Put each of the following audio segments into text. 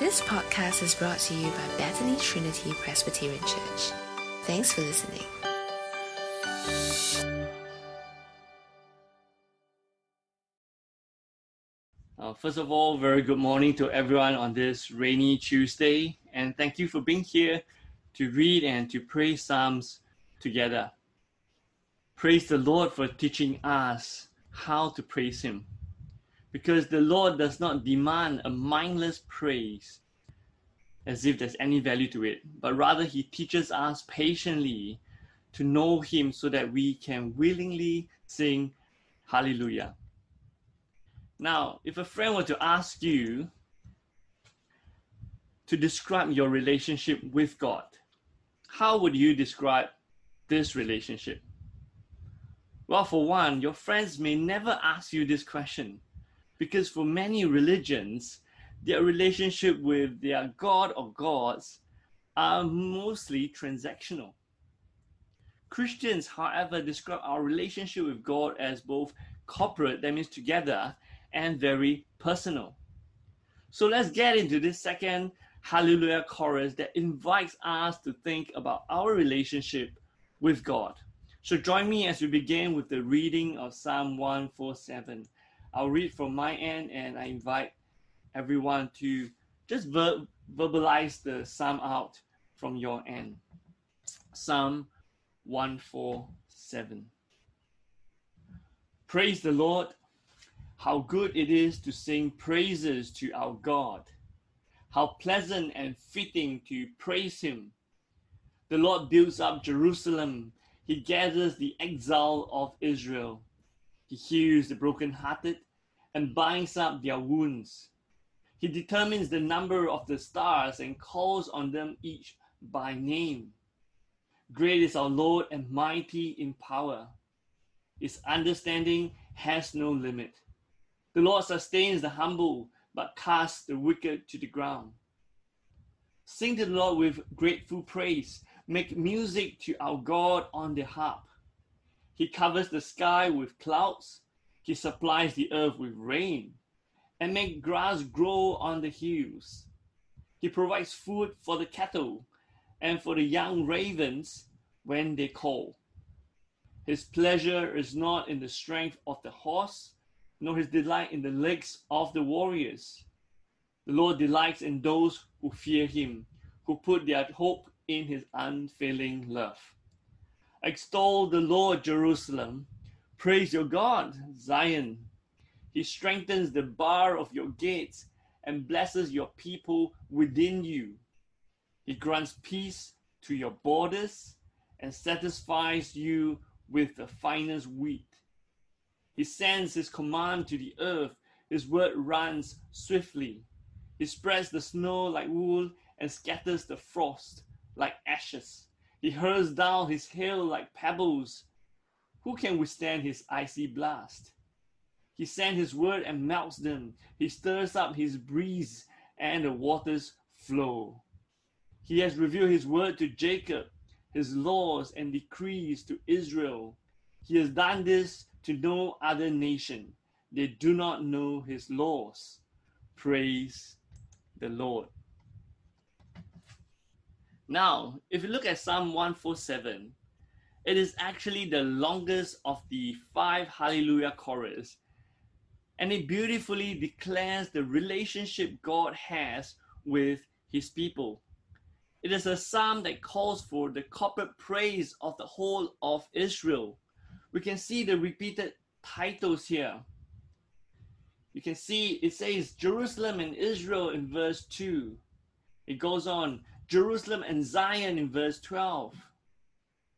This podcast is brought to you by Bethany Trinity Presbyterian Church. Thanks for listening. Uh, first of all, very good morning to everyone on this rainy Tuesday, and thank you for being here to read and to pray Psalms together. Praise the Lord for teaching us how to praise Him, because the Lord does not demand a mindless praise as if there's any value to it, but rather He teaches us patiently to know Him so that we can willingly sing Hallelujah. Now, if a friend were to ask you to describe your relationship with God, how would you describe this relationship? Well, for one, your friends may never ask you this question because for many religions, their relationship with their God or gods are mostly transactional. Christians, however, describe our relationship with God as both corporate, that means together, and very personal. So let's get into this second Hallelujah chorus that invites us to think about our relationship with God. So join me as we begin with the reading of Psalm 147. I'll read from my end and I invite everyone to just ver- verbalize the psalm out from your end. Psalm 147. Praise the Lord how good it is to sing praises to our God. How pleasant and fitting to praise Him. The Lord builds up Jerusalem. He gathers the exile of Israel. He heals the brokenhearted and binds up their wounds. He determines the number of the stars and calls on them each by name. Great is our Lord and mighty in power. His understanding has no limit. The Lord sustains the humble, but casts the wicked to the ground. Sing to the Lord with grateful praise. Make music to our God on the harp. He covers the sky with clouds. He supplies the earth with rain and makes grass grow on the hills. He provides food for the cattle and for the young ravens when they call. His pleasure is not in the strength of the horse nor his delight in the legs of the warriors. The Lord delights in those who fear him, who put their hope in his unfailing love. Extol the Lord, Jerusalem. Praise your God, Zion. He strengthens the bar of your gates and blesses your people within you. He grants peace to your borders and satisfies you with the finest wheat. He sends his command to the earth. His word runs swiftly. He spreads the snow like wool and scatters the frost like ashes. He hurls down his hail like pebbles. Who can withstand his icy blast? He sends his word and melts them. He stirs up his breeze and the waters flow. He has revealed his word to Jacob, his laws and decrees to Israel. He has done this to no other nation. They do not know his laws. Praise the Lord. Now, if you look at Psalm 147, it is actually the longest of the five Hallelujah chorus, and it beautifully declares the relationship God has with his people. It is a psalm that calls for the corporate praise of the whole of Israel we can see the repeated titles here. You can see it says Jerusalem and Israel in verse 2. It goes on Jerusalem and Zion in verse 12.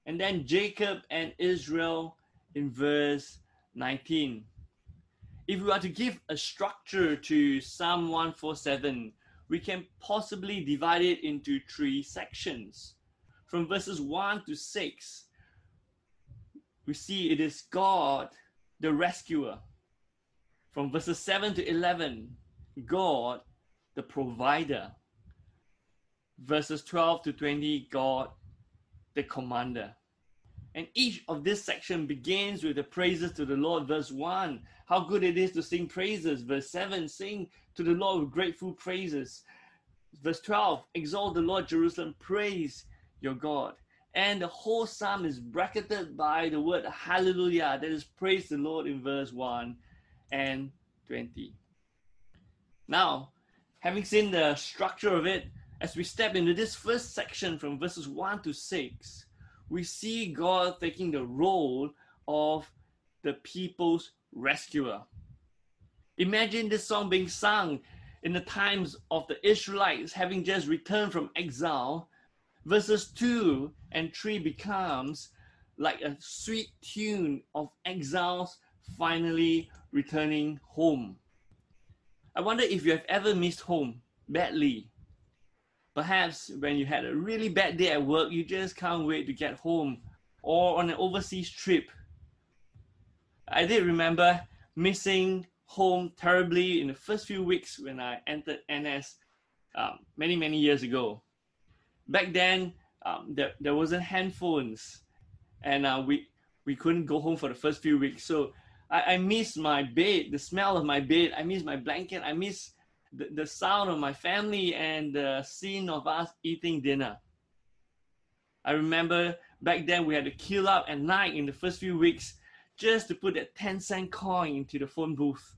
And then Jacob and Israel in verse 19. If we are to give a structure to Psalm 147, we can possibly divide it into three sections. From verses 1 to 6, we see it is God, the rescuer. From verses 7 to 11, God, the provider. Verses 12 to 20, God, the commander. And each of this section begins with the praises to the Lord. Verse 1, how good it is to sing praises. Verse 7, sing to the Lord with grateful praises. verse 12 exalt the Lord Jerusalem, praise your God. And the whole psalm is bracketed by the word hallelujah, that is praise the Lord in verse 1 and 20. Now, having seen the structure of it, as we step into this first section from verses 1 to 6, we see God taking the role of the people's rescuer. Imagine this song being sung in the times of the Israelites having just returned from exile. Verses 2 and 3 becomes like a sweet tune of exiles finally returning home. I wonder if you have ever missed home badly. Perhaps when you had a really bad day at work, you just can't wait to get home, or on an overseas trip. I did remember missing home terribly in the first few weeks when I entered NS um, many, many years ago. Back then, um, there, there wasn't handphones and uh, we, we couldn't go home for the first few weeks. So I, I miss my bed, the smell of my bed. I miss my blanket. I miss the, the sound of my family and the scene of us eating dinner. I remember back then we had to queue up at night in the first few weeks just to put that 10 cent coin into the phone booth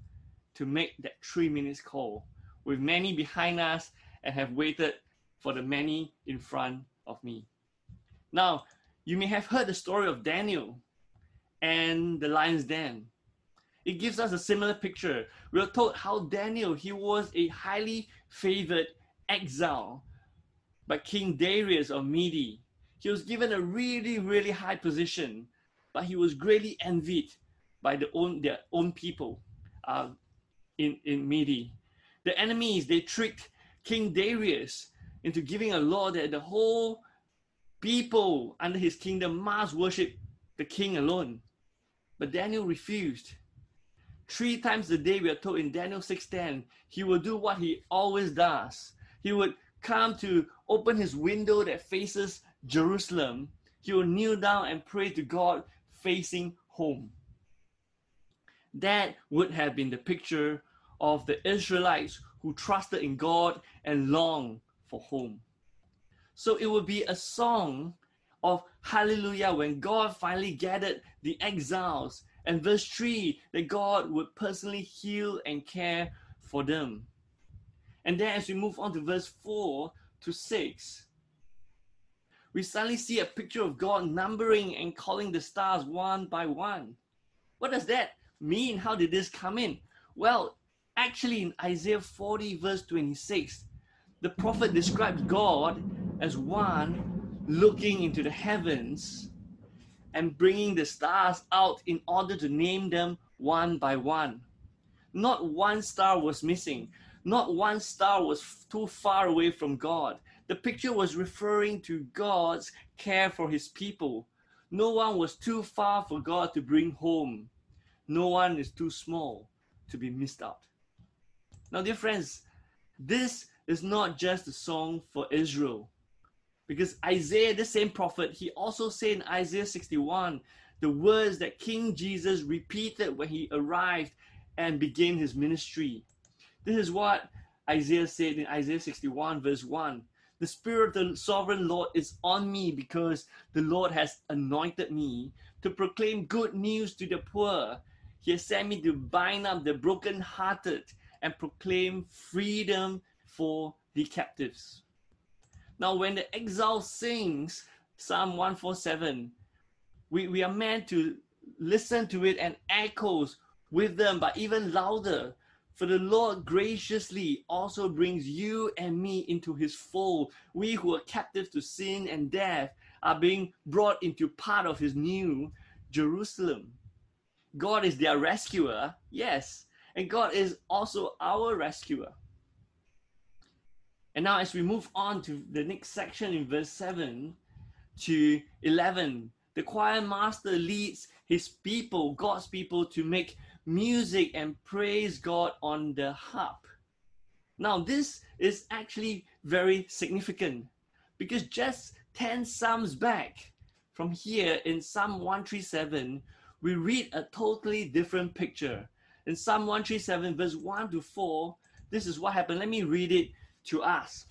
to make that three minutes call with many behind us and have waited for the many in front of me. Now, you may have heard the story of Daniel and the lion's den. It gives us a similar picture. We are told how Daniel, he was a highly favored exile by King Darius of Mede. He was given a really, really high position, but he was greatly envied by the own, their own people. Uh, in, in Mede. The enemies, they tricked King Darius into giving a law that the whole people under his kingdom must worship the king alone. But Daniel refused. Three times a day, we are told in Daniel 6:10, he will do what he always does. He would come to open his window that faces Jerusalem. He will kneel down and pray to God facing home. That would have been the picture of the Israelites who trusted in God and longed for home. So it would be a song of hallelujah when God finally gathered the exiles. And verse 3 that God would personally heal and care for them. And then as we move on to verse 4 to 6, we suddenly see a picture of God numbering and calling the stars one by one. What does that mean? How did this come in? Well, actually, in Isaiah 40, verse 26, the prophet describes God as one looking into the heavens and bringing the stars out in order to name them one by one. Not one star was missing. Not one star was too far away from God. The picture was referring to God's care for his people. No one was too far for God to bring home. No one is too small to be missed out. Now, dear friends, this is not just a song for Israel. Because Isaiah, the same prophet, he also said in Isaiah 61 the words that King Jesus repeated when he arrived and began his ministry. This is what Isaiah said in Isaiah 61, verse 1. The Spirit of the sovereign Lord is on me because the Lord has anointed me to proclaim good news to the poor. He has sent me to bind up the brokenhearted and proclaim freedom for the captives. Now, when the exile sings Psalm 147, we, we are meant to listen to it and echoes with them, but even louder. For the Lord graciously also brings you and me into his fold. We who are captive to sin and death are being brought into part of his new Jerusalem. God is their rescuer, yes, and God is also our rescuer. And now, as we move on to the next section in verse 7 to 11, the choir master leads his people, God's people, to make music and praise God on the harp. Now, this is actually very significant because just 10 Psalms back from here in Psalm 137, we read a totally different picture. In Psalm 137, verse 1 to 4, this is what happened. Let me read it to us.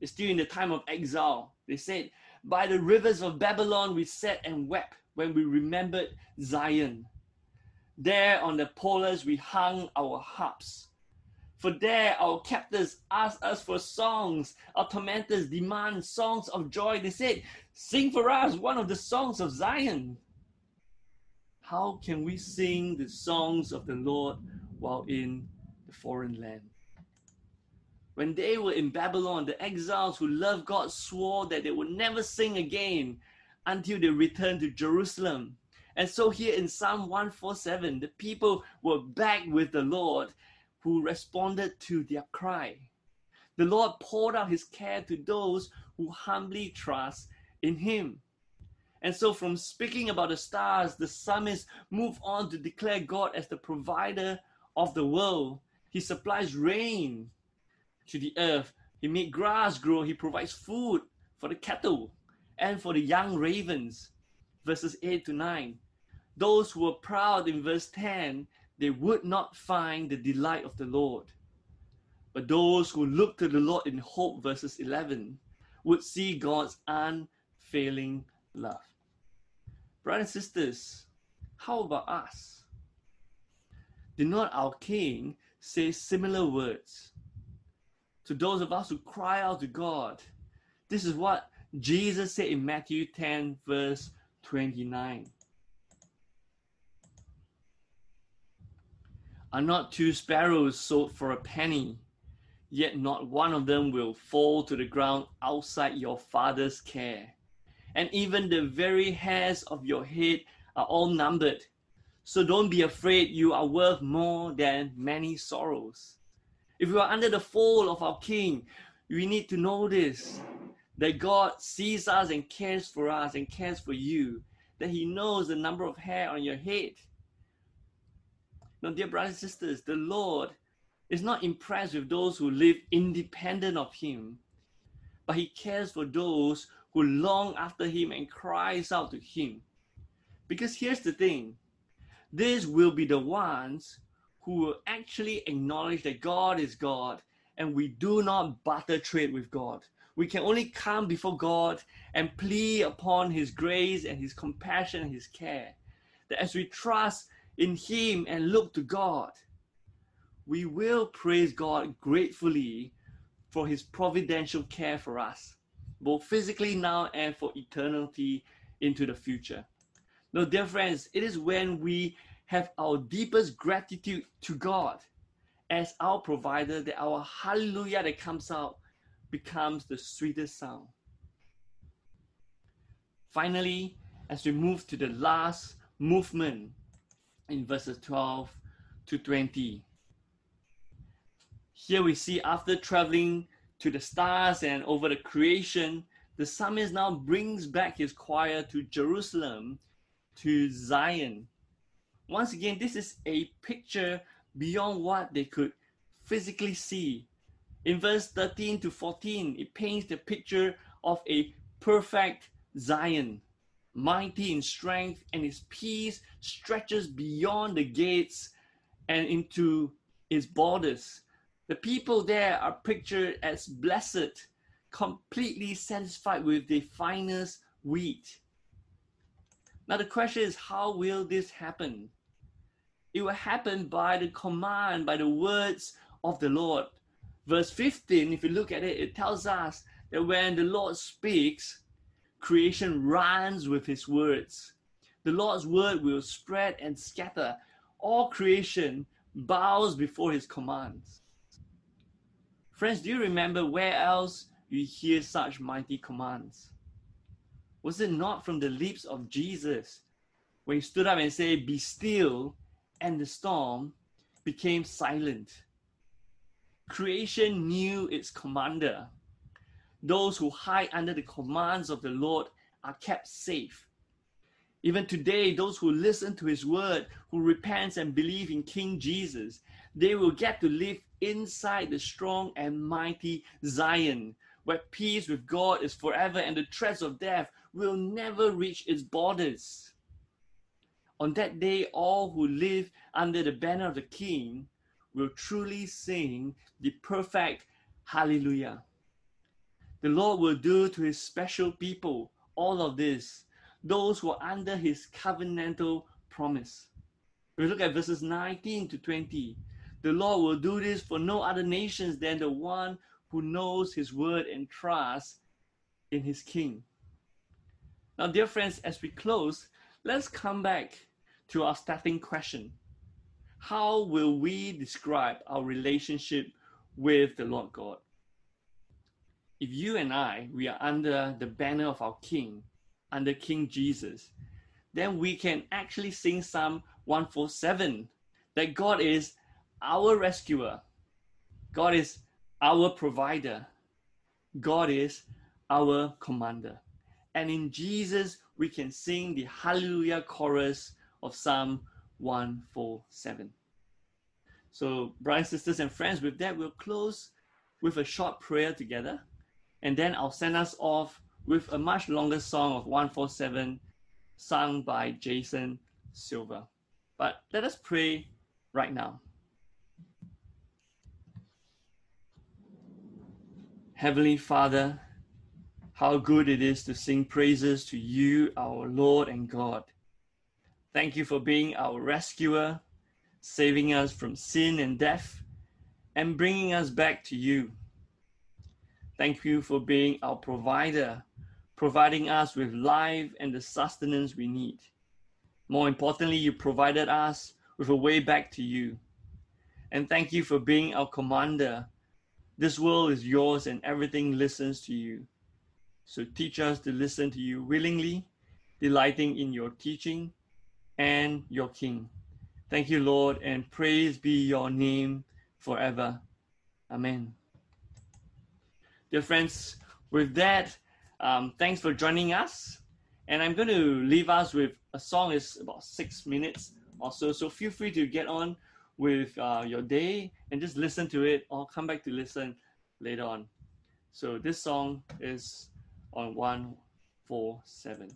It's during the time of exile. They said, By the rivers of Babylon we sat and wept when we remembered Zion. There on the poplars we hung our harps. For there our captors asked us for songs. Our tormentors demand songs of joy. They said, Sing for us one of the songs of Zion. How can we sing the songs of the Lord while in the foreign land? When they were in Babylon, the exiles who loved God swore that they would never sing again until they returned to Jerusalem. And so, here in Psalm 147, the people were back with the Lord who responded to their cry. The Lord poured out his care to those who humbly trust in him. And so, from speaking about the stars, the psalmist moved on to declare God as the provider of the world. He supplies rain to the earth. He made grass grow. He provides food for the cattle and for the young ravens. Verses 8 to 9. Those who were proud in verse 10, they would not find the delight of the Lord. But those who look to the Lord in hope, verses 11, would see God's unfailing love. Brothers and sisters, how about us? Did not our King say similar words? To those of us who cry out to God. This is what Jesus said in Matthew 10, verse 29. Are not two sparrows sold for a penny? Yet not one of them will fall to the ground outside your Father's care. And even the very hairs of your head are all numbered. So don't be afraid, you are worth more than many sorrows. If we are under the fold of our King, we need to know this that God sees us and cares for us and cares for you, that He knows the number of hair on your head. Now, dear brothers and sisters, the Lord is not impressed with those who live independent of Him, but He cares for those who long after Him and cries out to Him. Because here's the thing these will be the ones who will actually acknowledge that God is God and we do not barter trade with God. We can only come before God and plead upon His grace and His compassion and His care. That as we trust in Him and look to God, we will praise God gratefully for His providential care for us, both physically now and for eternity into the future. Now, dear friends, it is when we have our deepest gratitude to God as our provider that our hallelujah that comes out becomes the sweetest sound. Finally, as we move to the last movement in verses 12 to 20, here we see after traveling to the stars and over the creation, the psalmist now brings back his choir to Jerusalem, to Zion, once again, this is a picture beyond what they could physically see. In verse 13 to 14, it paints the picture of a perfect Zion, mighty in strength, and its peace stretches beyond the gates and into its borders. The people there are pictured as blessed, completely satisfied with the finest wheat. Now, the question is, how will this happen? It will happen by the command, by the words of the Lord. Verse 15, if you look at it, it tells us that when the Lord speaks, creation runs with his words. The Lord's word will spread and scatter. All creation bows before his commands. Friends, do you remember where else you hear such mighty commands? Was it not from the lips of Jesus when he stood up and said, Be still and the storm became silent. Creation knew its commander. Those who hide under the commands of the Lord are kept safe. Even today, those who listen to his word, who repent and believe in King Jesus, they will get to live inside the strong and mighty Zion, where peace with God is forever and the threats of death will never reach its borders. On that day, all who live under the banner of the King will truly sing the perfect Hallelujah. The Lord will do to his special people all of this, those who are under his covenantal promise. We look at verses 19 to 20. The Lord will do this for no other nations than the one who knows his word and trusts in his king. Now, dear friends, as we close, let's come back to our starting question How will we describe our relationship with the Lord God? If you and I, we are under the banner of our King, under King Jesus, then we can actually sing Psalm 147 that God is our rescuer, God is our provider, God is our commander. And in Jesus, we can sing the Hallelujah chorus of Psalm 147. So, brothers, sisters, and friends, with that, we'll close with a short prayer together. And then I'll send us off with a much longer song of 147 sung by Jason Silver. But let us pray right now. Heavenly Father, how good it is to sing praises to you, our Lord and God. Thank you for being our rescuer, saving us from sin and death, and bringing us back to you. Thank you for being our provider, providing us with life and the sustenance we need. More importantly, you provided us with a way back to you. And thank you for being our commander. This world is yours and everything listens to you. So teach us to listen to you willingly, delighting in your teaching and your King. Thank you, Lord, and praise be your name forever. Amen. Dear friends, with that, um, thanks for joining us. And I'm going to leave us with a song is about six minutes or so. So feel free to get on with uh, your day and just listen to it or come back to listen later on. So this song is on 147.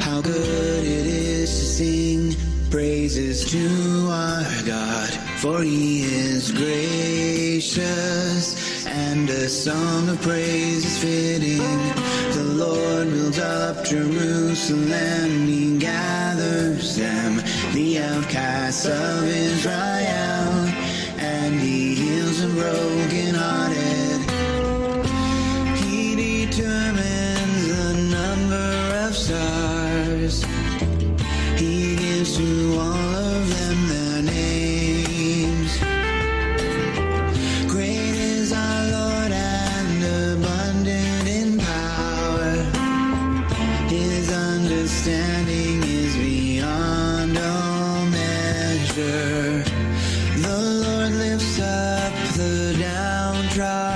How good it is to sing praises to our God, for he is gracious, and a song of praise is fitting. Lord builds up Jerusalem, he gathers them, the outcasts of Israel, and he heals the brokenhearted. He determines the number of stars. He gives to all downtrodden.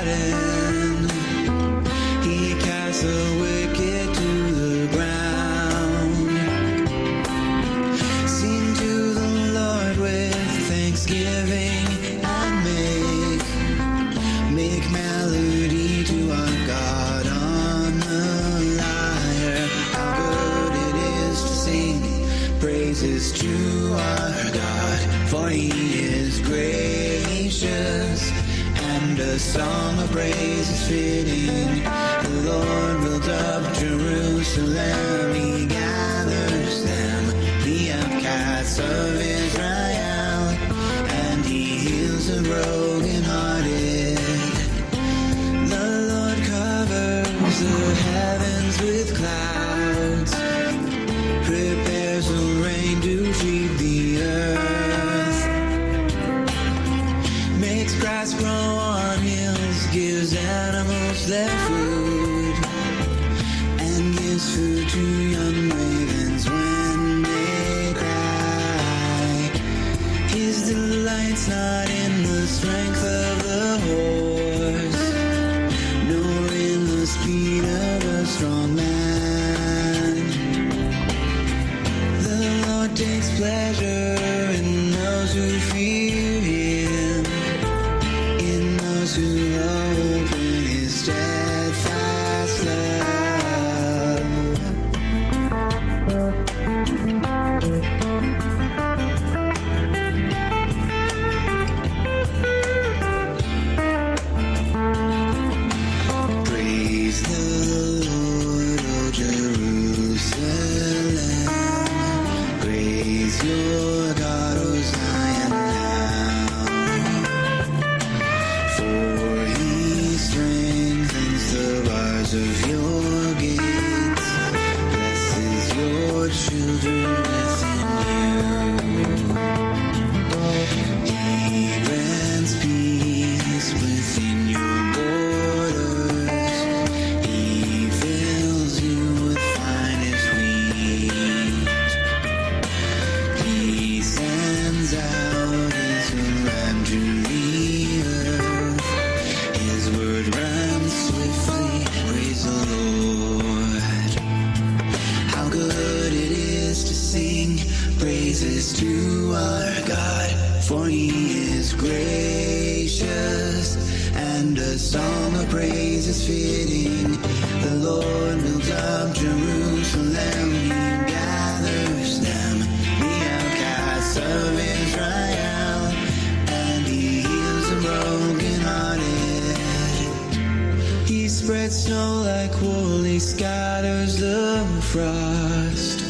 snow like wool, he scatters the frost.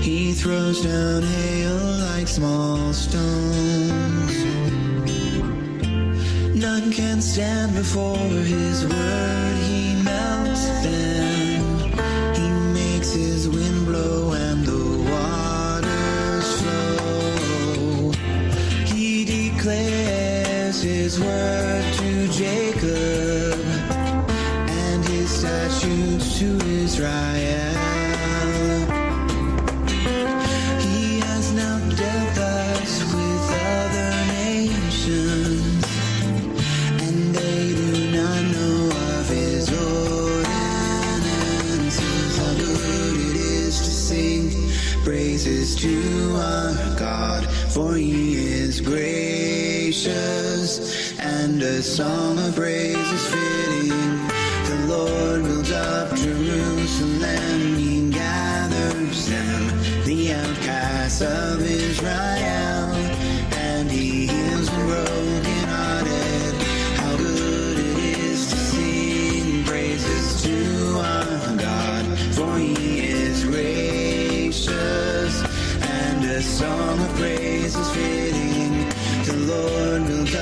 He throws down hail like small stones. None can stand before his word, he melts them. song.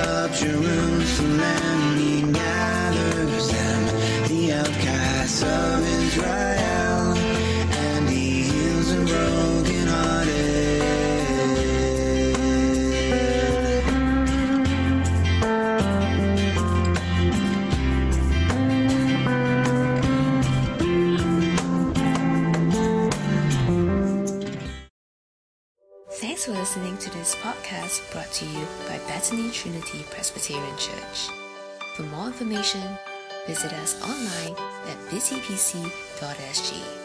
up Jerusalem, he gathers them, the outcasts of Israel. podcast brought to you by Bethany Trinity Presbyterian Church. For more information, visit us online at busypc.sg.